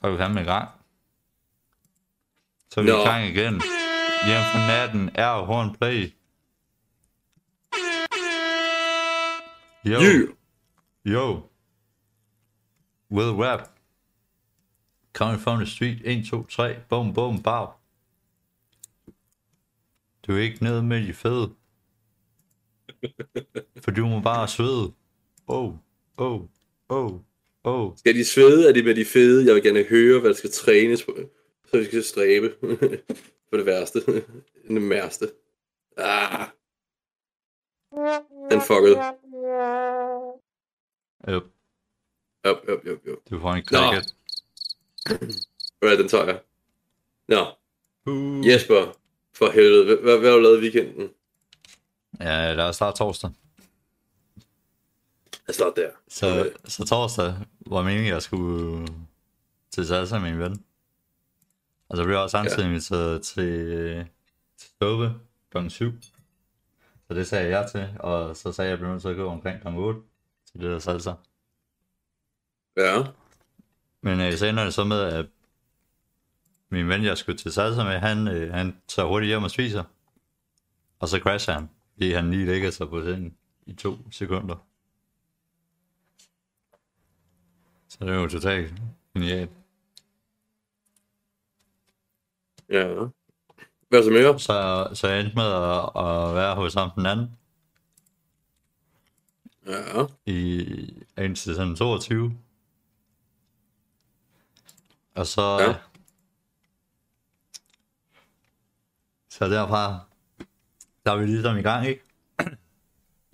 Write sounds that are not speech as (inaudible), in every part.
Så er vi fandme i gang. Så er vi Nå. i gang igen. Hjem for natten er horn play. Yo, Yeah. yo. With rap. Coming from the street. 1, 2, 3. Boom, boom, bow. Du er ikke nede med de fede. For du må bare svede. Oh, oh, oh, oh. Skal de svede? Er de med de fede? Jeg vil gerne høre, hvad der skal trænes på. Så vi skal stræbe. (laughs) på det værste. (laughs) det værste. Ah. Den fuckede. Yep, Op, op, op, op. du får en Nå. cricket. (clears throat) Right, den tager jeg. Nå, Uh. Jesper. For helvede. Hvad, hvad, hvad har du lavet i weekenden? Ja, der er snart torsdag. Jeg start der. Så, så torsdag var meningen, at jeg skulle til salsa med en ven. Og så blev jeg også samtidig inviteret til, til Stove kl. 7. Så det sagde jeg ja til, og så sagde jeg, at jeg blev nødt til at gå omkring kl. 8 til det der salsa. Ja. Men øh, så ender det så med, at min ven, jeg skulle til salsa med, han, øh, han tager hurtigt hjem og spiser. Og så crasher han, fordi han lige ligger sig på sengen i to sekunder. Så det er jo totalt genialt. Ja. Hvad så mere? Så, så jeg endte med at, at være hos ham den anden Ja. i indtil sådan 22. Og så... Ja. Så derfra, der er vi ligesom i gang, ikke?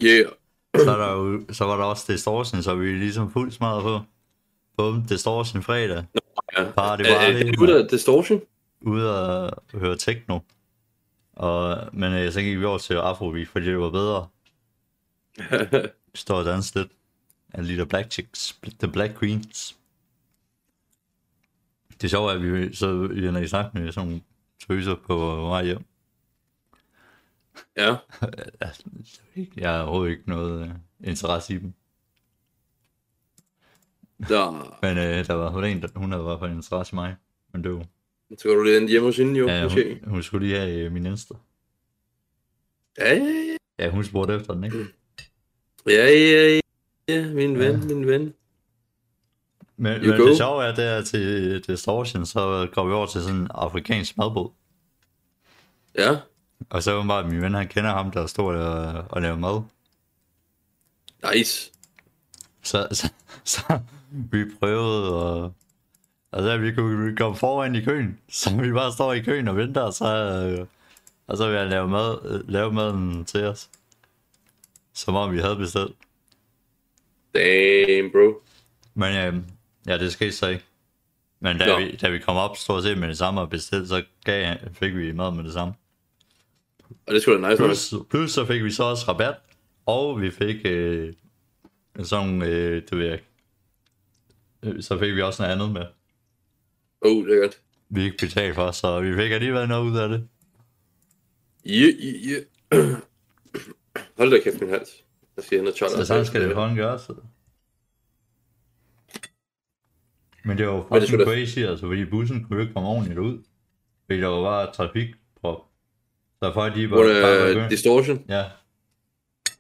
Yeah. Så, er der jo, så var der også Distortion, så vi ligesom fuldt smadret på. Bum, Distortion fredag. Ja. Bare det Er, var er, det. det der distortion? Ude og høre techno. Og, men øh, så gik vi over til Afrobeat, fordi det var bedre. (laughs) Står og danser lidt. En lille Black Chicks. The Black Queens. Det sjove er, at vi så vi ender i snak med sådan nogle tøser på vej hjem. (laughs) ja. Jeg har overhovedet ikke noget øh, interesse i dem. Der. Men øh, der var hun en, der, hun havde i hvert fald interesse i mig. Men det var, Så går du ind hjemme hos hende, jo, ja, måske. hun, hun skulle lige have øh, min Insta. Ja, ja, ja. Ja, hun spurgte efter den, ikke? Ja, ja, ja. Ja, min ven, Ja. min ven. Men, You men go. det sjove er, det er til Distortion, så går vi over til sådan en afrikansk madbåd. Ja. Og så var min ven, han kender ham, der står og, og laver mad. Nice. Så, så, så vi prøvede, og, og så vi kunne komme foran i køen. Så vi bare står i køen og venter, og så, øh, og så vil han lave, mad, øh, lave maden til os. Som om vi havde bestilt. Damn, bro. Men øh, ja, det skete så ikke. Men da, Nå. vi, da vi kom op stort set med det samme og bestilte, så gav, fik vi mad med det samme. Og det skulle da nice. Plus, plus så fik vi så også rabat, og vi fik øh, sådan, øh, det ved jeg ikke. Øh, Så fik vi også noget andet med. Oh, det er godt. Vi ikke betalt for, så vi fik alligevel noget ud af det. Yeah, yeah, yeah. Hold da kæft, min hals. Jeg skal ind og tjolle. Så sådan skal det efterhånden gøres. Men det var jo Men det fucking skulle da- crazy, altså, fordi bussen kunne jo ikke komme ordentligt ud. Fordi der var bare trafikprop. Så folk de var Hvor er begyndt, distortion? ja,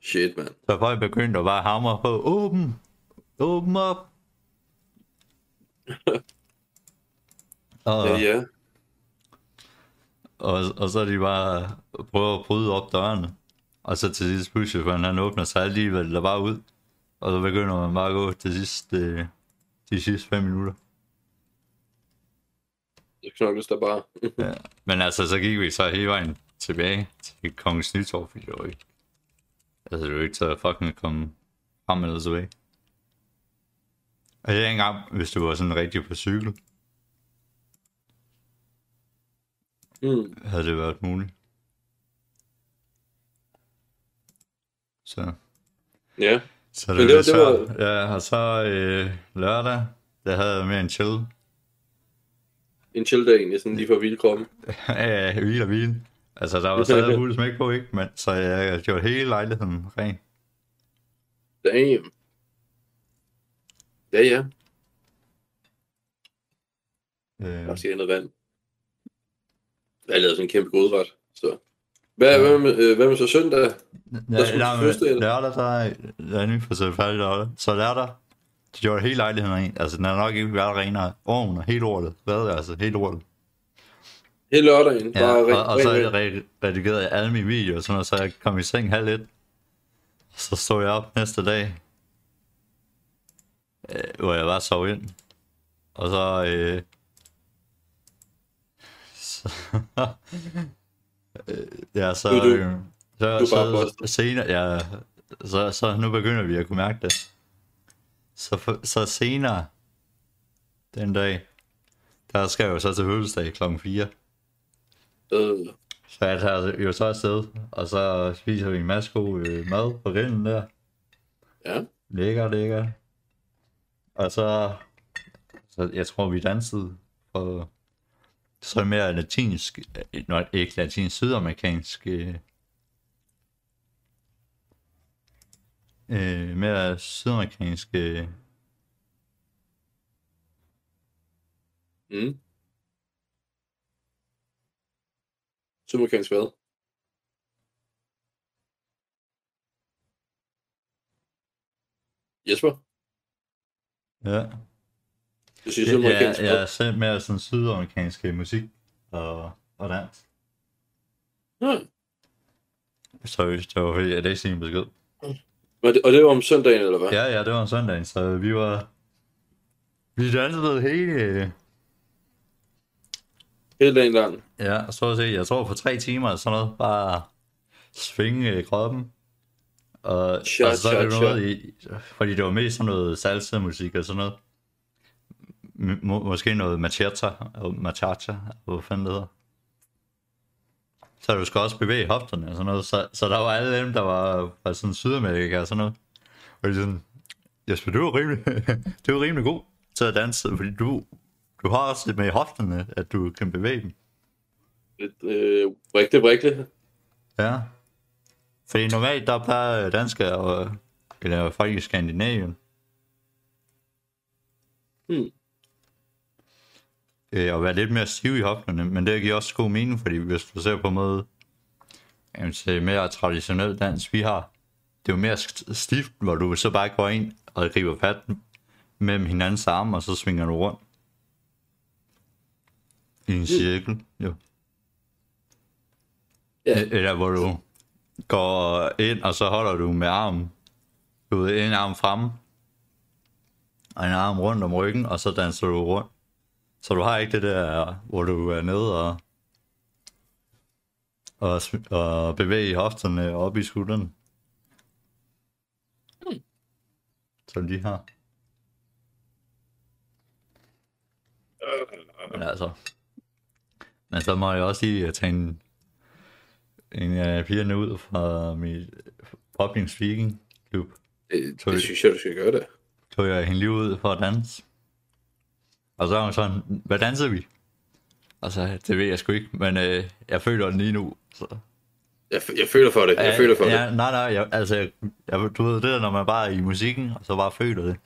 Shit, man. så folk begyndte at bare hamre på, åben, åben op. og, (laughs) Ja, ja. Og, og så de bare prøver at bryde op dørene. Og så til sidst buschaufføren, han åbner sig alligevel der bare ud. Og så begynder man bare at gå til sidst, øh, de sidste fem minutter. Det knokkes der bare. Ja. Men altså, så gik vi så hele vejen tilbage til Kongens Nytorv, fordi det var ikke... Altså, det var ikke til at fucking komme frem eller tilbage. Og er ikke engang, hvis du var sådan rigtig på cykel, Mm. havde det været muligt. Så... Ja. Så Men det, det det, var- var, det det Ja, og så øh, lørdag, der havde jeg mere en chill. En chill dag egentlig, sådan lige for at hvile kroppen. (laughs) ja, hvil og hvil. Altså, der var stadig fuld smæk på, ikke? Men, så jeg gjorde hele lejligheden ren. Damn. Ja, ja. Øh, Der skal noget vand. Jeg lavet sådan en kæmpe godret. Så. Hvad, hvad, med, øh, hvad med så søndag? Ja, Der skulle fødselsdag, men eller? lørdag, der er, der er nyt for sig færdig lørdag. Så lørdag, de gjorde hele lejligheden ren. Altså, den har nok ikke været renere. Oven og helt lortet. Hvad altså, helt lortet. Hele lørdagen. Ja, bare og, og så er ren. jeg alle mine videoer, og sådan noget, så jeg kom i seng halv lidt. Så stod jeg op næste dag, øh, hvor jeg var sov ind. Og så... Øh, så øh, (laughs) ja, så... Øh, så, du bare så, busted. senere, ja, så, så nu begynder vi at kunne mærke det. Så, så senere den dag, der skal jeg jo så til fødselsdag klokken 4. Øh, Så jeg tager jo så afsted, og så spiser vi en masse god øh, mad på grillen der. ja. Lækker, lækker. Og så, så jeg tror, vi dansede for så er mere latinsk, øh, nej, ikke latinsk, sydamerikansk, øh, øh, mere sydamerikansk, øh, Mm. Sydamerikansk hvad? Jesper? ja. Du siger Ja, sydamerikansk ja, jeg er selv mere sådan sydamerikansk musik og, og dans. Ja. Så det var fordi, det ikke sin besked. Og det, og det var om søndagen, eller hvad? Ja, ja, det var om søndagen, så vi var... Vi dansede hele... Hele dagen lang. Ja, så at se, jeg tror på tre timer sådan noget, bare svinge kroppen. Og, Cha, og så er det noget i, fordi det var mest sådan noget salsa musik og sådan noget. Må, måske noget machata, og machacha, hvad fanden det hedder. Så du skal også bevæge hofterne og sådan noget. Så, så der var alle dem, der var fra sådan Sydamerika og sådan noget. Og de sådan, Jesper, du er rimelig, (laughs) du er rimelig god til at danse, fordi du, du har også det med hofterne, at du kan bevæge dem. Lidt øh, brikle, brikle. Ja. Fordi normalt, der plejer danskere, og, eller folk i Skandinavien, Hmm. øh, at være lidt mere stive i hofterne, men det giver også god mening, fordi hvis du ser på måde, vil sige, mere traditionel dans, vi har, det er jo mere st- stift, hvor du så bare går ind og griber fat mellem hinandens arme, og så svinger du rundt. I en cirkel, jo. Ja. Eller hvor du går ind, og så holder du med armen. Du ved, en arm fremme, og en arm rundt om ryggen, og så danser du rundt. Så du har ikke det der, hvor du er nede og, og, og bevæge hofterne op i skulderen. Som de har. Men altså. Men så må jeg også lige tage en, en af pigerne ud fra mit public speaking klub. Det, Sorry. det synes jeg, du skal gøre det. Tog jeg hende lige ud for at danse. Og så var hun sådan, hvad danser vi? Og så, det ved jeg sgu ikke, men øh, jeg føler den lige nu. Så. Jeg, jeg føler for det. Jeg føler for ja, det. Nej, nej, jeg, altså, jeg, jeg, du ved, det der, når man bare er i musikken, og så bare føler det.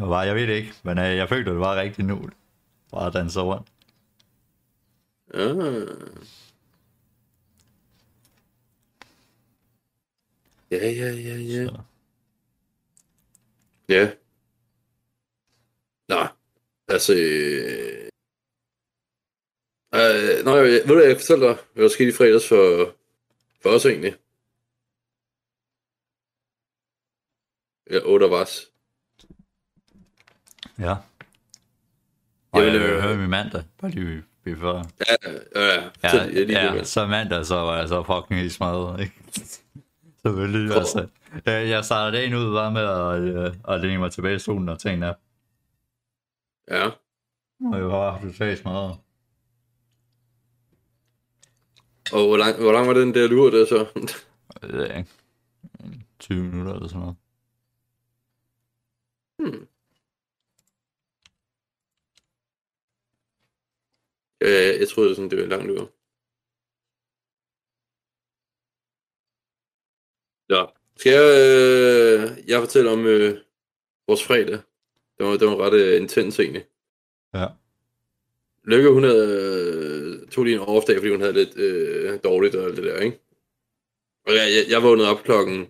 Og bare, jeg ved det ikke, men øh, jeg føler det bare rigtigt nu. Bare at danse rundt. Ah. Ja, ja, ja, ja. Så. Ja. Nå, altså... Øh... Øh, jeg, ved du, jeg kan fortælle dig, hvad der skete i fredags for, for os egentlig. Ja, otte af os. Ja. Og Jamen, jeg øh, vil høre min mandag, bare lige blive før. Ja, ja, ja. Ja, jeg lige ja, ja. så mandag, så var jeg så fucking helt smadret, ikke? (laughs) Selvfølgelig, Cool. altså. Jeg, jeg startede dagen ud bare med at, øh, at læne mig tilbage i stolen og tage en nap. Ja. Og jeg var totalt smadret. Og hvor lang, hvor lang var den der lur der så? Det ved jeg ikke. 20 minutter eller sådan noget. Hmm. Øh, jeg troede, sådan, det var en lang lur. Ja. Skal jeg, øh, jeg fortælle om øh, vores fredag? Det var, det var ret øh, intens egentlig. Ja. Lykke, hun havde, øh, tog lige en off-dag, fordi hun havde lidt øh, dårligt og alt det der, ikke? Og jeg, jeg, jeg vågnede op klokken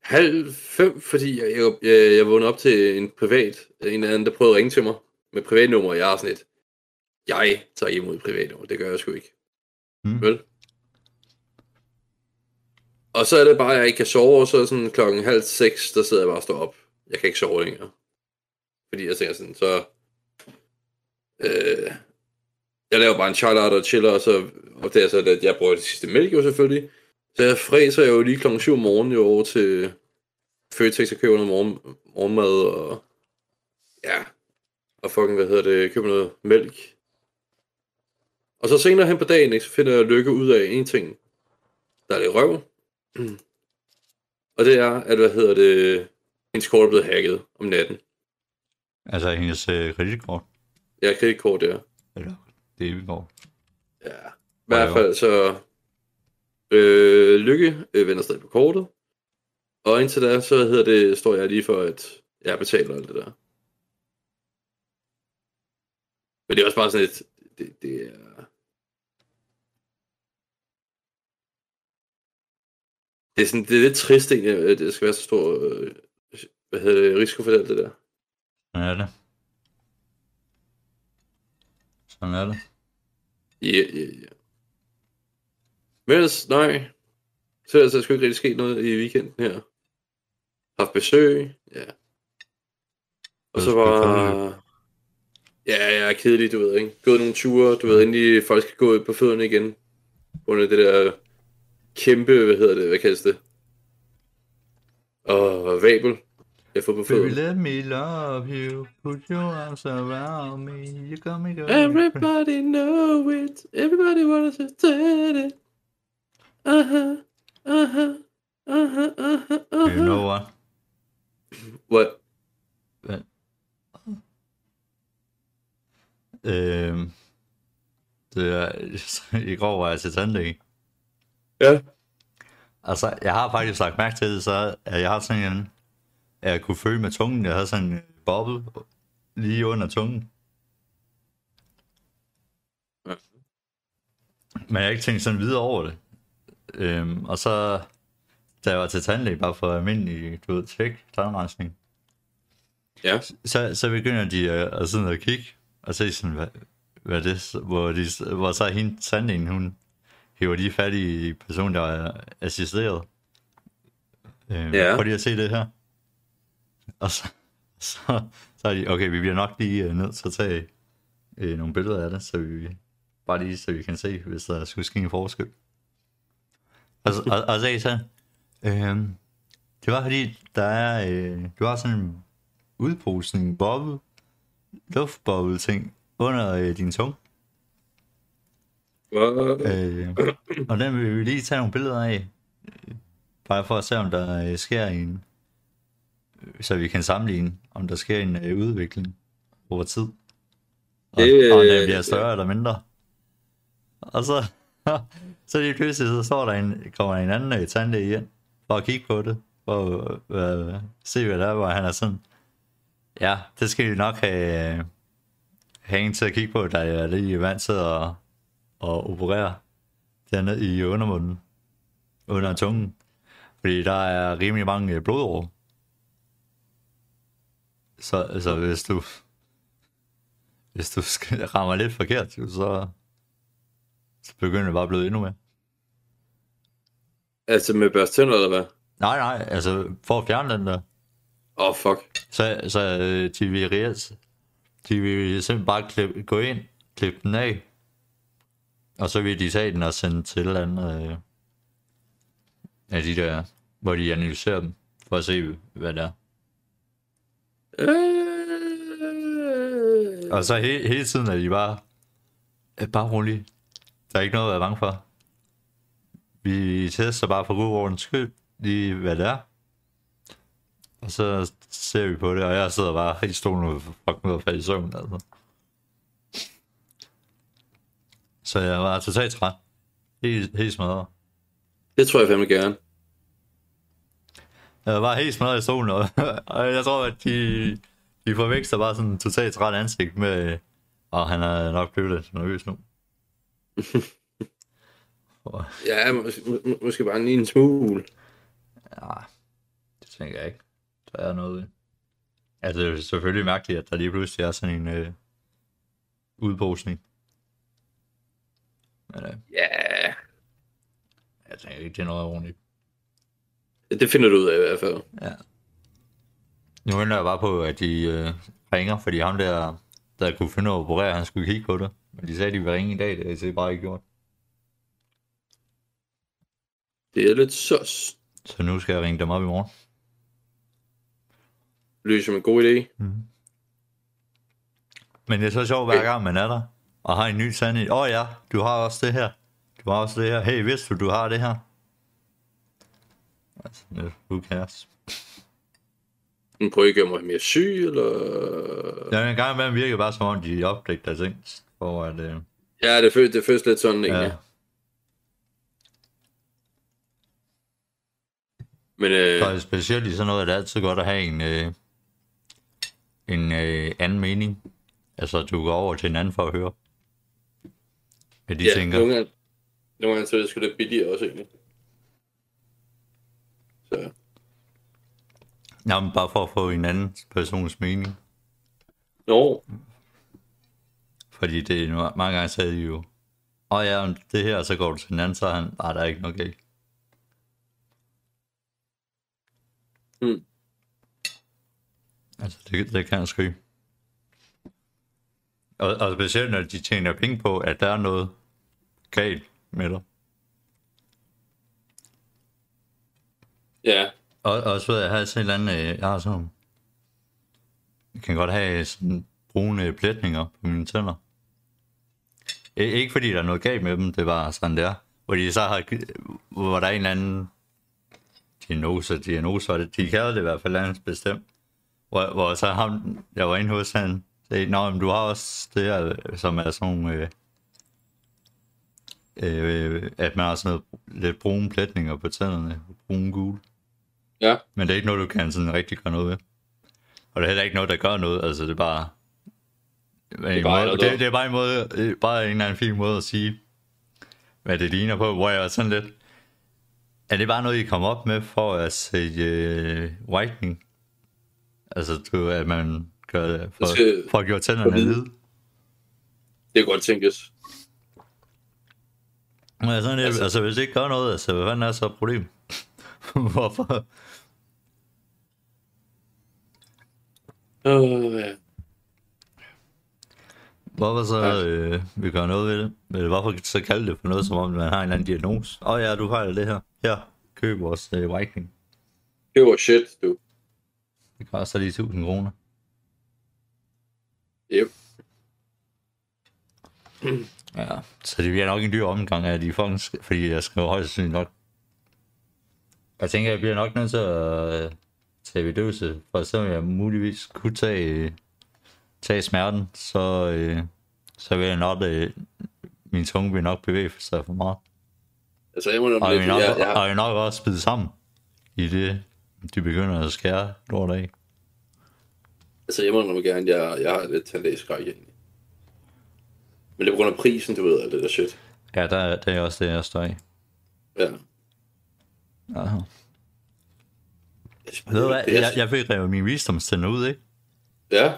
halv fem, fordi jeg, jeg, jeg, jeg vågnede op til en privat, en eller anden, der prøvede at ringe til mig med privatnummer, og jeg er sådan et, jeg tager imod privatnummer, det gør jeg sgu ikke. Mm. Vel? Og så er det bare, at jeg ikke kan sove, og så sådan klokken halv seks, der sidder jeg bare og står op. Jeg kan ikke sove længere. Fordi jeg tænker sådan, så... Øh, jeg laver bare en chai latte og chiller, og så opdager jeg så, at jeg bruger det sidste mælk jo selvfølgelig. Så jeg fræser jo lige klokken 7 om morgenen jo over til Føtex og køber noget morgen, morgenmad og ja, og fucking, hvad hedder det, køber noget mælk. Og så senere hen på dagen, ikke, så finder jeg lykke ud af en ting, der er lidt røv. Og det er, at, hvad hedder det, hendes kort er blevet hacket om natten. Altså hendes øh, kreditkort. Jeg har kreditkort der. Eller debetkort. Ja. I hvert fald så... Øh, Lykke øh, vender stadig på kortet. Og indtil da, så hedder det, står jeg lige for, at jeg betaler alt det der. Men det er også bare sådan et... Det, det er... Det er, sådan, det er lidt trist egentlig, at det skal være så stor øh, hvad hedder det, risiko for alt det der. Sådan er det. Sådan er det. Ja, ja, ja. Men ellers, nej. Så er der sgu ikke rigtig sket noget i weekenden her. Haft besøg, ja. Og så var... Ja, jeg er kedelig, du ved, ikke? Gået nogle ture, du ved, endelig folk skal gå på fødderne igen. Under det der kæmpe, hvad hedder det, hvad kaldes det? Og vabel. Jeg får på Baby, fødderne. let me love you. Put your arms around me. You got me going. Everybody know it. Everybody wants to tell it. Uh-huh. Uh-huh. Uh-huh. Uh-huh. Uh-huh. You know what? What? Hvad? Øhm, det er, (laughs) I går var jeg til tandlæge. Ja. Altså, jeg har faktisk lagt mærke til det, så at jeg har sådan en, at jeg kunne føle med tungen, jeg havde sådan en boble lige under tungen. Men jeg har ikke tænkt sådan videre over det. Øhm, og så, da jeg var til tandlæge, bare for almindelig, du ved, tjek, tandrensning, Ja. så, så begynder de at, at sidde og kigge, og se sådan, hvad, hvad det hvor, de, hvor så hende tandlægen, hun hiver lige fat i personen, der er assisteret. Øh, Ja. Prøv lige at se det her. Og så, så, så er de, okay, vi bliver nok lige øh, nødt til at tage øh, nogle billeder af det, så vi, bare lige så vi kan se, hvis der skulle ske en forskel. Og, så- og, og så, så øh, det var fordi, der er, øh, du har sådan en udposning, boble, luftboble ting under øh, din tunge. Øh, (clears throat) og den vil vi lige tage nogle billeder af. øh, Bare for at se, om der øh, sker en... øh, Så vi kan sammenligne, om der sker en øh, udvikling over tid. Og, Det, og om den bliver større eller mindre. Og så, (laughs) så lige pludselig, så står der en, kommer en anden øh, tandlæge ind, for at kigge på det, for at øh, se, hvad der er, hvor han er sådan, ja, det skal vi nok have, have en til at kigge på, der er lige vant til at, at operere dernede i undermunden, under tungen, fordi der er rimelig mange blodår. Så altså, hvis du hvis du (laughs) rammer lidt forkert, så, så begynder det bare at blive endnu mere. Altså med børste tænder, eller hvad? Nej, nej, altså for at fjerne den der, Åh, oh, fuck. så, så øh, de vil de vil simpelthen bare klippe, gå ind, klippe den af, og så vil de tage den og sende til et andet øh, af de der, hvor de analyserer dem, for at se, hvad det er. Øh... Og så he, hele tiden er de bare, er bare rolig. Der er ikke noget at være bange for. Vi tester bare for god ordens skyld, lige hvad det er. Og så ser vi på det, og jeg sidder bare helt stolen og fucking ud og falde i søvn, altså. Så jeg var totalt træt. Helt, helt smadret. Det tror jeg fandme gerne. Jeg var helt smadret i stolen, og, (laughs) og jeg tror, at de, de forveksler bare sådan totalt træt ansigt med, Og han er nok blevet lidt nervøs nu. (laughs) Ja, måske, må- måske bare en smule. ja, det tænker jeg ikke. Der er noget i. Altså, det er selvfølgelig mærkeligt, at der lige pludselig er sådan en øh, udposning. Men øh, Ja, jeg tænker ikke, det er noget ordentligt. det finder du ud af i hvert fald. Ja. Nu venter jeg bare på, at de øh, ringer, fordi ham der, der kunne finde at operere, han skulle kigge på det. Men de sagde, at de ville ringe i dag, det er det bare ikke gjort. Det er lidt søs. Så nu skal jeg ringe dem op i morgen. Lyder som en god idé. Men det er så sjovt hver gang, man er der, og har en ny sandhed. Åh oh, ja, du har også det her. Du har også det her. Hey, vidste du, du har det her? Altså, who cares? Men prøver I at gøre mig mere syg, eller... Ja, en gang imellem virker bare som om, de opdægter ting. For at, øh, Ja, det føles, det føles lidt sådan, egentlig. ja. Men øh, Så er specielt i sådan noget, at det er altid godt at have en, øh, en øh, anden mening. Altså, du går over til en anden for at høre. Hvad de ja, tænker. nogle gange, nogle gange så er det sgu lidt billigere også, egentlig. Så, Jamen, bare for at få en anden persons mening. Nå, Fordi det er nu, mange gange sagde de jo, åh oh, ja, det her, og så går du til den anden, så er han, nej, der er ikke noget galt. Mm. Altså, det, det kan ske. Og, og specielt når de tjener penge på, at der er noget galt med dig. ja, Og, og så ved jeg, jeg har sådan en eller anden, øh, jeg har sådan, jeg kan godt have sådan brune pletninger på mine tænder. Ikke fordi der er noget galt med dem, det var sådan der. Hvor de så har, hvor der er en eller anden diagnose, diagnose, og de kalder det i hvert fald andet bestemt. Hvor, hvor så ham, jeg var inde hos han, sagde, Nå, men du har også det her, som er sådan nogle, øh, øh, at man har sådan noget, lidt brune pletninger på tænderne, brune gule. ja. Men det er ikke noget, du kan sådan rigtig gøre noget ved. Og det er heller ikke noget, der gør noget. Altså, det er bare... Det er bare måde, det, det er bare en måde, bare en eller anden fin måde at sige, hvad det ligner på, hvor jeg er sådan lidt... Er det bare noget, I kommer op med for at se øh, whitening? Altså, du, at man gør det for, skal- for at gøre tænderne hvide. Det kan godt tænkes. Men er sådan Altså- altså, hvis det ikke gør noget, altså, hvad fanden er så et problem? (laughs) Hvorfor? Øh, ja. Hvorfor så Ja. øh, vi gør noget ved det? Eller hvorfor så kalde det for noget, som om man har en eller anden diagnose? Åh oh, ja, du har det her. Her, køb vores øh, Viking. Det var shit, du. Det koster lige 1000 kroner. Yep. (clears throat) Ja, så det bliver nok en dyr omgang af de fucking, fordi jeg jo højst sandsynligt nok. Jeg tænker, jeg bliver nok nødt til at øh, tage bedøvelse, for at se om jeg muligvis kunne tage, øh, tage smerten, så, øh, så vil jeg nok, øh, min tunge vil nok bevæge sig for meget. Altså, jeg må nok Og vil nok, jeg, jeg, og jeg nok også spide sammen i det, de begynder at skære lort af. Altså, jeg må nok gerne, jeg, jeg har lidt tandlægeskræk egentlig. Men det er på grund af prisen, du ved, alt det der shit. Ja, der, det er også det, jeg står i. Ja. Det Ved du hvad, er- jeg, jeg fik revet min visdomstænder ud, ikke? Ja,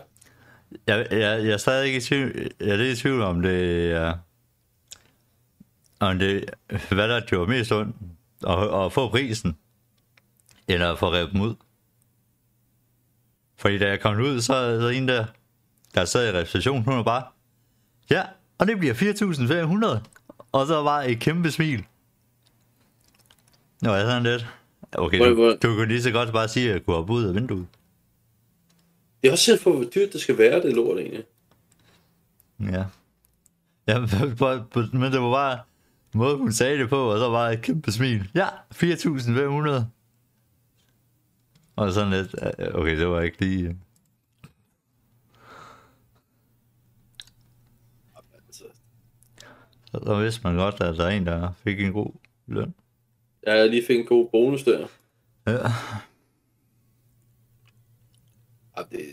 Jeg, jeg, jeg er stadig ikke i tvivl, jeg er lidt i tvivl om det er, om det, hvad der gjorde mest ondt, at, at få prisen, eller at få revet dem ud. Fordi da jeg kom ud, så er en der, der sad i reception, hun var bare, ja, og det bliver 4.500, og så var et kæmpe smil. Nå, jeg sådan lidt, okay, Hvor- hvor- du, du kunne lige så godt bare sige, at jeg kunne hoppe ud af vinduet. jeg har også set på, hvor dyrt det skal være, det lort egentlig. Ja. (laughs) Ja, men det var bare måde, hun sagde det på, og så var et kæmpe smil. Ja, 4.500. Og sådan lidt, øh, okay, det var ikke lige... øh. Så, vidste man godt, at der er en, der fik en god løn. jeg lige fik en god bonus der. Ja. Ja, det...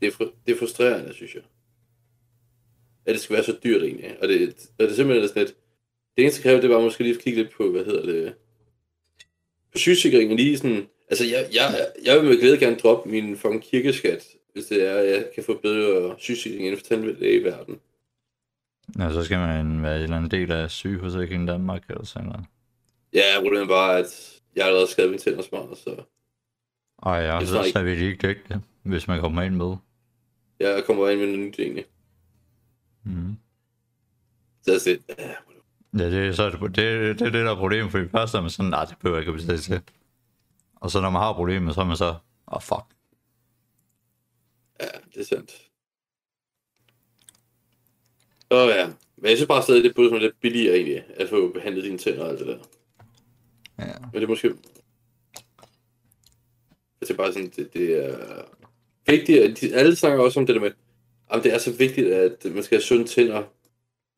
det, er, fru- det er frustrerende, synes jeg. At det skal være så dyrt egentlig. Og det, og det er simpelthen sådan lidt... Det eneste kræver, det var måske lige at kigge lidt på, hvad hedder det... Sygesikringen lige sådan... Altså, jeg, jeg, jeg vil med glæde gerne droppe min fucking kirkeskat, hvis det er, at jeg kan få bedre sygesikring inden for tandlægeverdenen. Ja, så skal man være en eller anden del af sygeforsikringen i Danmark, eller sådan noget. Ja, problemet er bare, at jeg har allerede skrevet mine tænder smart, så Ej, ja, så, så vil de ikke dække det, hvis man kommer ind med. jeg kommer ind med noget nyt egentlig. Mm. Så siger, ja, det er så det, det, det, er det der er problemet, fordi først er man sådan, nej, det behøver jeg ikke at betale til. Og så når man har problemet, så er man så, åh oh, fuck. ja, det er sandt. Åh ja, men jeg synes bare stadig, det burde som lidt billigere egentlig, at få behandlet dine tænder og alt det der. Ja. Men det er måske... Det er bare sådan, det, det er vigtigt, at de, alle snakker også om det der med, at det er så vigtigt, at man skal have sunde tænder,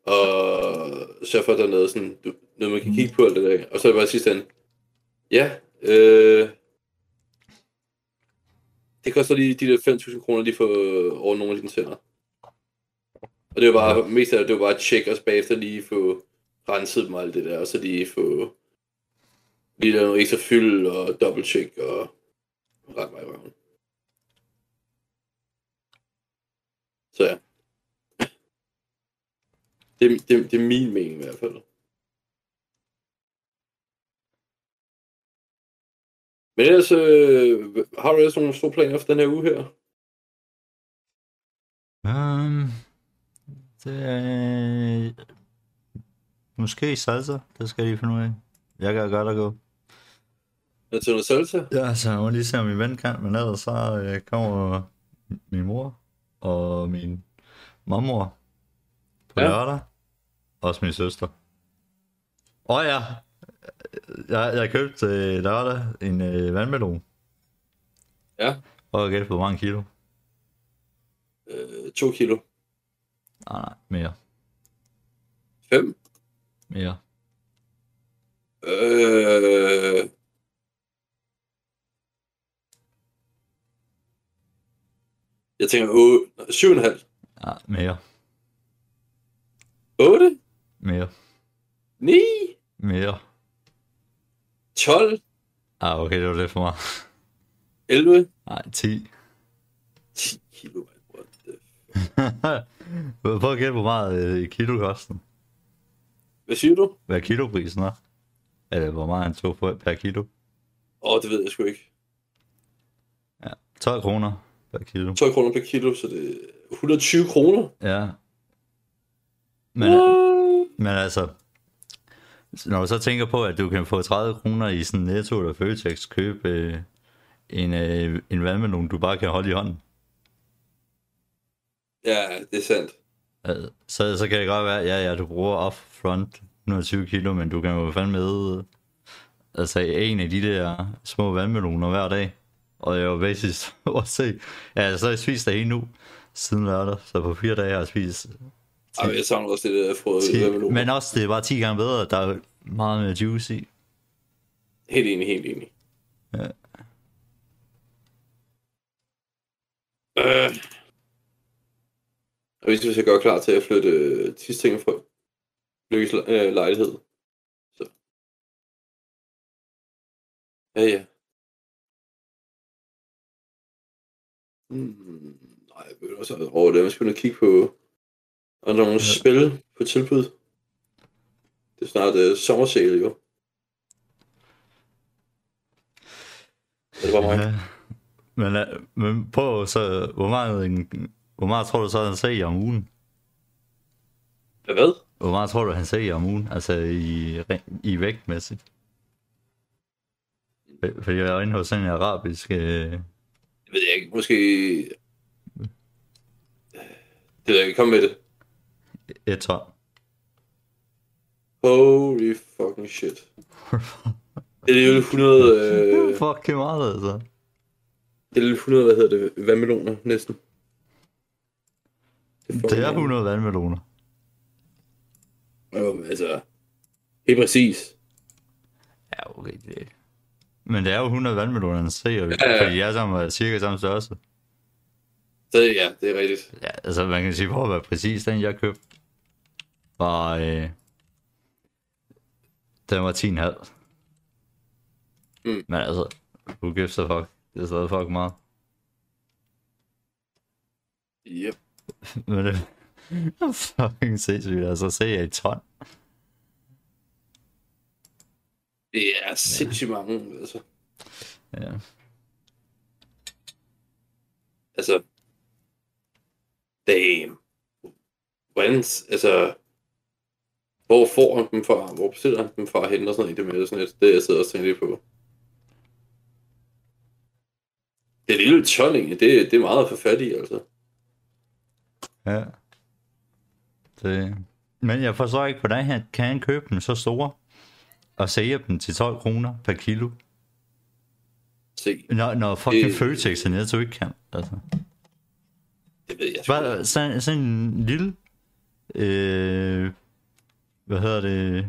og sørge for, at der er noget, sådan, du, noget man kan kigge på alt det der. Og så er det bare sidst ende, ja, øh, det koster lige de der 5.000 kroner, lige for over nogle af dine tænder. Og det jo bare, mest af det, det jo bare at tjekke os bagefter lige få renset dem og alt det der, og så lige få lige lave noget ekstra fyld og dobbelt check og ret i røven. Så ja. Det, det, det er min mening i hvert fald. Men ellers, øh, har du ellers nogle store planer for den her uge her? Um, det er... Måske salsa, det skal jeg lige finde ud af. Jeg kan godt at gå. Er til noget salsa? Ja, så jeg må lige se, om min ven kan, men ellers så øh, kommer min mor og min mormor på Ja. ja. lørdag. Også min søster. Og ja, jeg, jeg købte øh, lørdag en øh, vandmelon. Ja. Og jeg gætte på hvor mange kilo. Øh, to kilo. Nej, nej, mere. Fem. Mere. Øh, jeg tænker 8, 7,5. Ja, mere. 8, Mere. 9, Mere. 12, Ah, okay, det var lidt for mig. 11, Nej, 10. 10 kilo. What the... (laughs) Prøv at gætte, hvor meget øh, kilo koster. Hvad siger du? Hvad kiloprisen er. Eller hvor meget han tog for, per kilo. Åh, oh, det ved jeg sgu ikke. 12 kroner per kilo. 12 kroner per kilo, så det er 120 kroner. Ja. Men, What? Men altså, når du så tænker på, at du kan få 30 kroner i sådan Netto eller Føtex, købe øh, en, øh, en vandmelon, du bare kan holde i hånden. Ja, det er sandt. Så, så kan det godt være, ja, ja, du bruger upfront 120 kilo, men du kan jo fandme med altså en af de der små vandmeloner hver dag. Og jeg var basis (laughs) at se. Ja, så har jeg spist det hele nu, siden lørdag. Så på fire dage har jeg spist Men jeg savner også det der frøde 10, vandmelon. men også det er bare 10 gange bedre. Der er meget mere juice i. Helt enig, helt enig. Ja. Øh. Og vi skal gøre klar til at flytte øh, Tisting fra Lykkes øh, lejlighed. Så. Ja, ja. Hmm, nej, jeg begynder også over det. Man skal kigge på, er nogle Ja. spil på tilbud. Det er snart øh, sommersale, jo. Er det bare mig? Ja. Men, øh, men på så, hvor meget, en, hvor meget tror du så, han siger om ugen? Hvad? Hvor meget tror du, han siger om ugen? Altså i, i vægtmæssigt? For- Fordi jeg er inde hos sådan en arabisk... Øh, Det ved jeg ikke. Måske... Det ved jeg ikke. Kom med det. Et ton. Holy fucking shit. Det er jo 100... Øh, Fuck, meget altså. det er 100, hvad hedder det, vandmeloner næsten. Det er 100 vandmeloner. Jo, altså... Helt præcis. Ja, okay, det Men det er jo 100 vandmeloner, han ser, Ja, ja. fordi de er sammen er cirka samme størrelse. Det, ja, det er rigtigt. Ja, altså man kan sige, for at være præcis, den jeg købte, var, øh, den var 10,5. Mm. Men altså, who gives a fuck? Det er stadig fuck meget. Yep. (laughs) Men det er fucking sindssygt, altså se i ton. Det er sindssygt mange, altså. Ja. Altså, damn. Hvordan, altså, hvor får han dem fra? Hvor bestiller han dem fra hen og sådan noget? Det med sådan lidt, det jeg sidder og tænker lidt på. Det er lille egentlig, det, det er meget for fat i, altså. Ja. Det... Men jeg forstår ikke, hvordan han kan han købe dem så store, og sælge dem til 12 kroner per kilo, Se, når, når fucking Det- Føtex er nede, så ikke kan. Altså. det ved jeg Bare sådan, sådan en lille, øh, hvad hedder det,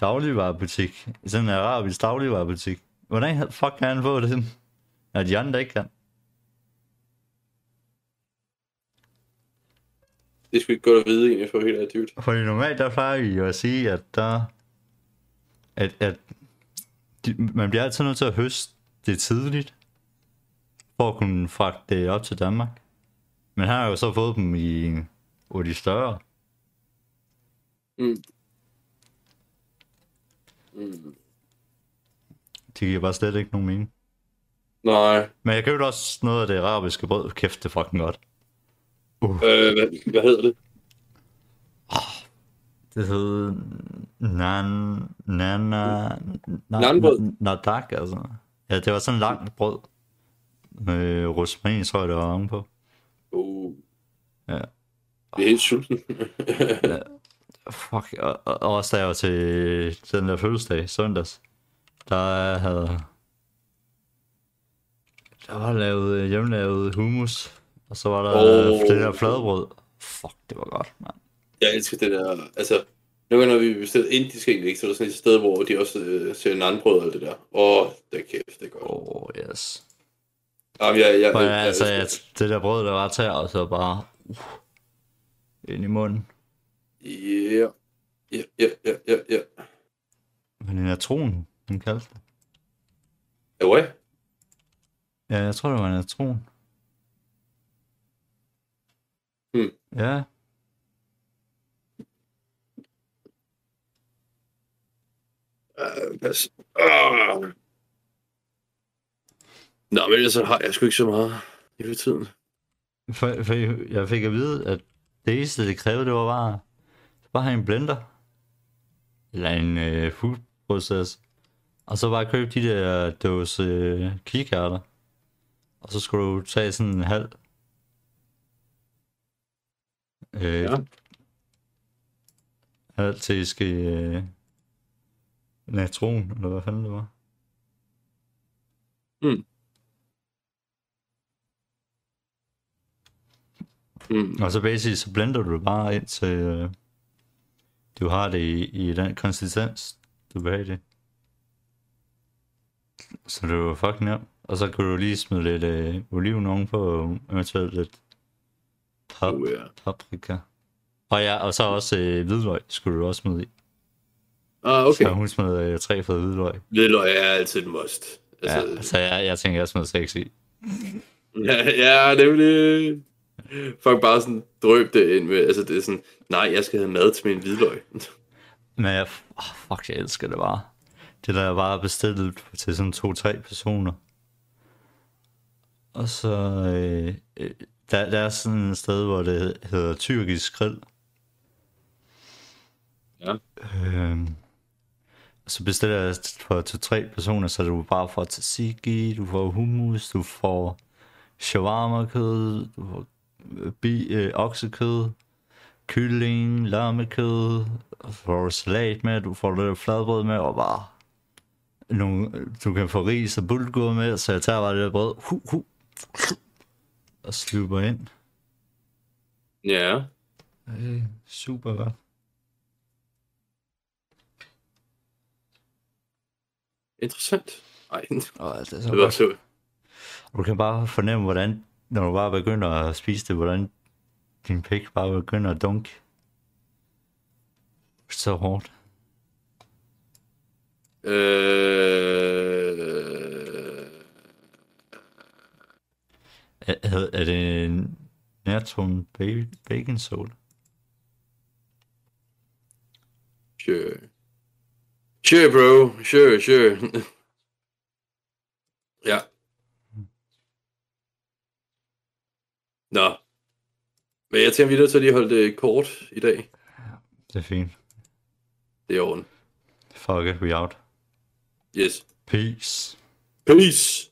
dagligvarerbutik. Sådan en arabisk dagligvarerbutik. Hvordan fuck kan han få det? Ja, de andre ikke kan. Det er sgu ikke godt at vide egentlig, for helt ærligt. Fordi normalt der plejer vi jo at sige, at der, at, at de, man bliver altid nødt til at høste det tidligt, for at kunne fragte det op til Danmark. Men han har jo så fået dem i hvor de større. Mm. Mm. Det giver bare slet ikke nogen mening. Nej, Men jeg købte også noget af det arabiske brød. Kæft, det er fucking godt. øh, hvad, hvad hedder det? Det hed nan, nana, na, Nanbrød? Nadak, altså. Ja, det var sådan langt brød. Med rosmarin, tror jeg, det var oven på. Uh. Ja. Det er helt sulten. Fuck, og, og, og også da jeg var til den der fødselsdag, søndags, der havde... Der var lavet øh, hjemmelavet hummus, og så var der Oh. oh. det der fladbrød. Fuck, det var godt, mand. Jeg elsker det der, altså, nogle gange når vi bestiller indisk ikke, så er der sådan et sted, hvor de også øh, ser nanbrød og alt det der. Åh, det er kæft, det er godt. Åh, oh, yes. Jamen, jeg, jeg, For jeg, jeg, altså, jeg, det der brød, der var og så bare uh, ind i munden. Ja, ja, ja, ja, ja. Men en natron, den kaldte det. Ja, hvad? Ja, jeg tror, det var en natron. Hmm. Ja, Øh, pas. Ah. Nå, men ellers så har jeg sgu ikke så meget i for tiden. for, for jeg fik at vide, at det eneste, det krævede, det var bare, bare have en blender. Eller en øh, food process. Og så bare købe de der dåse øh, kikærter. Og så skulle du tage sådan en halv. Øh, Ja. Halv teske øh, natron, eller hvad fanden det var. Mm. Og så basisk, så blender du det bare ind til, øh, du har det i, i den konsistens, du vil have det. Så det var fucking nemt. Og så kan du lige smide lidt øh, oliven ovenpå, og eventuelt lidt pap, Uh, ja. paprika. Og ja, og så også øh, hvidløg skulle du også smide i. Ah, okay. Så hun smed øh, tre fede hvidløg. Hvidløg er altid et must. Altså, Ja, så jeg, jeg tænker, jeg smed seks i. (laughs) Ja, ja nemlig. Folk bare sådan drøb det ind med, altså det er sådan, nej, jeg skal have mad til min hvidløg. (laughs) Men jeg, oh, fuck, jeg elsker det bare. Det der er bare bestilt til sådan to-tre personer. Og så, øh, øh, der, der er sådan et sted, hvor det hedder tyrkisk grill. Ja. Øh, så bestiller jeg for to-tre personer, så du bare får tzatziki, du får hummus, du får shawarma-kød, du får bi, øh, oksekød, kylling, lammekød, får salat med, du får lidt fladbrød med, og bare nogle, du kan få ris og bulgur med, så jeg tager bare det der brød, hu, hu, og sluber ind. Ja. Øh, super godt. Interessant. Ej, det Og det er så var godt. så... Og du kan bare fornemme, hvordan, når du bare begynder at spise det, hvordan din pik bare begynder at dunke. Så hårdt. Øh... Er, er, er det en nærtone bacon soda? Sure. Sure, bro. Sure, sure. (laughs) ja. Nå. Men jeg tænker, vi er nødt til at lige holde det kort i dag. Det er fint. Det er orden. Fuck it, we out. Yes. Peace. Peace.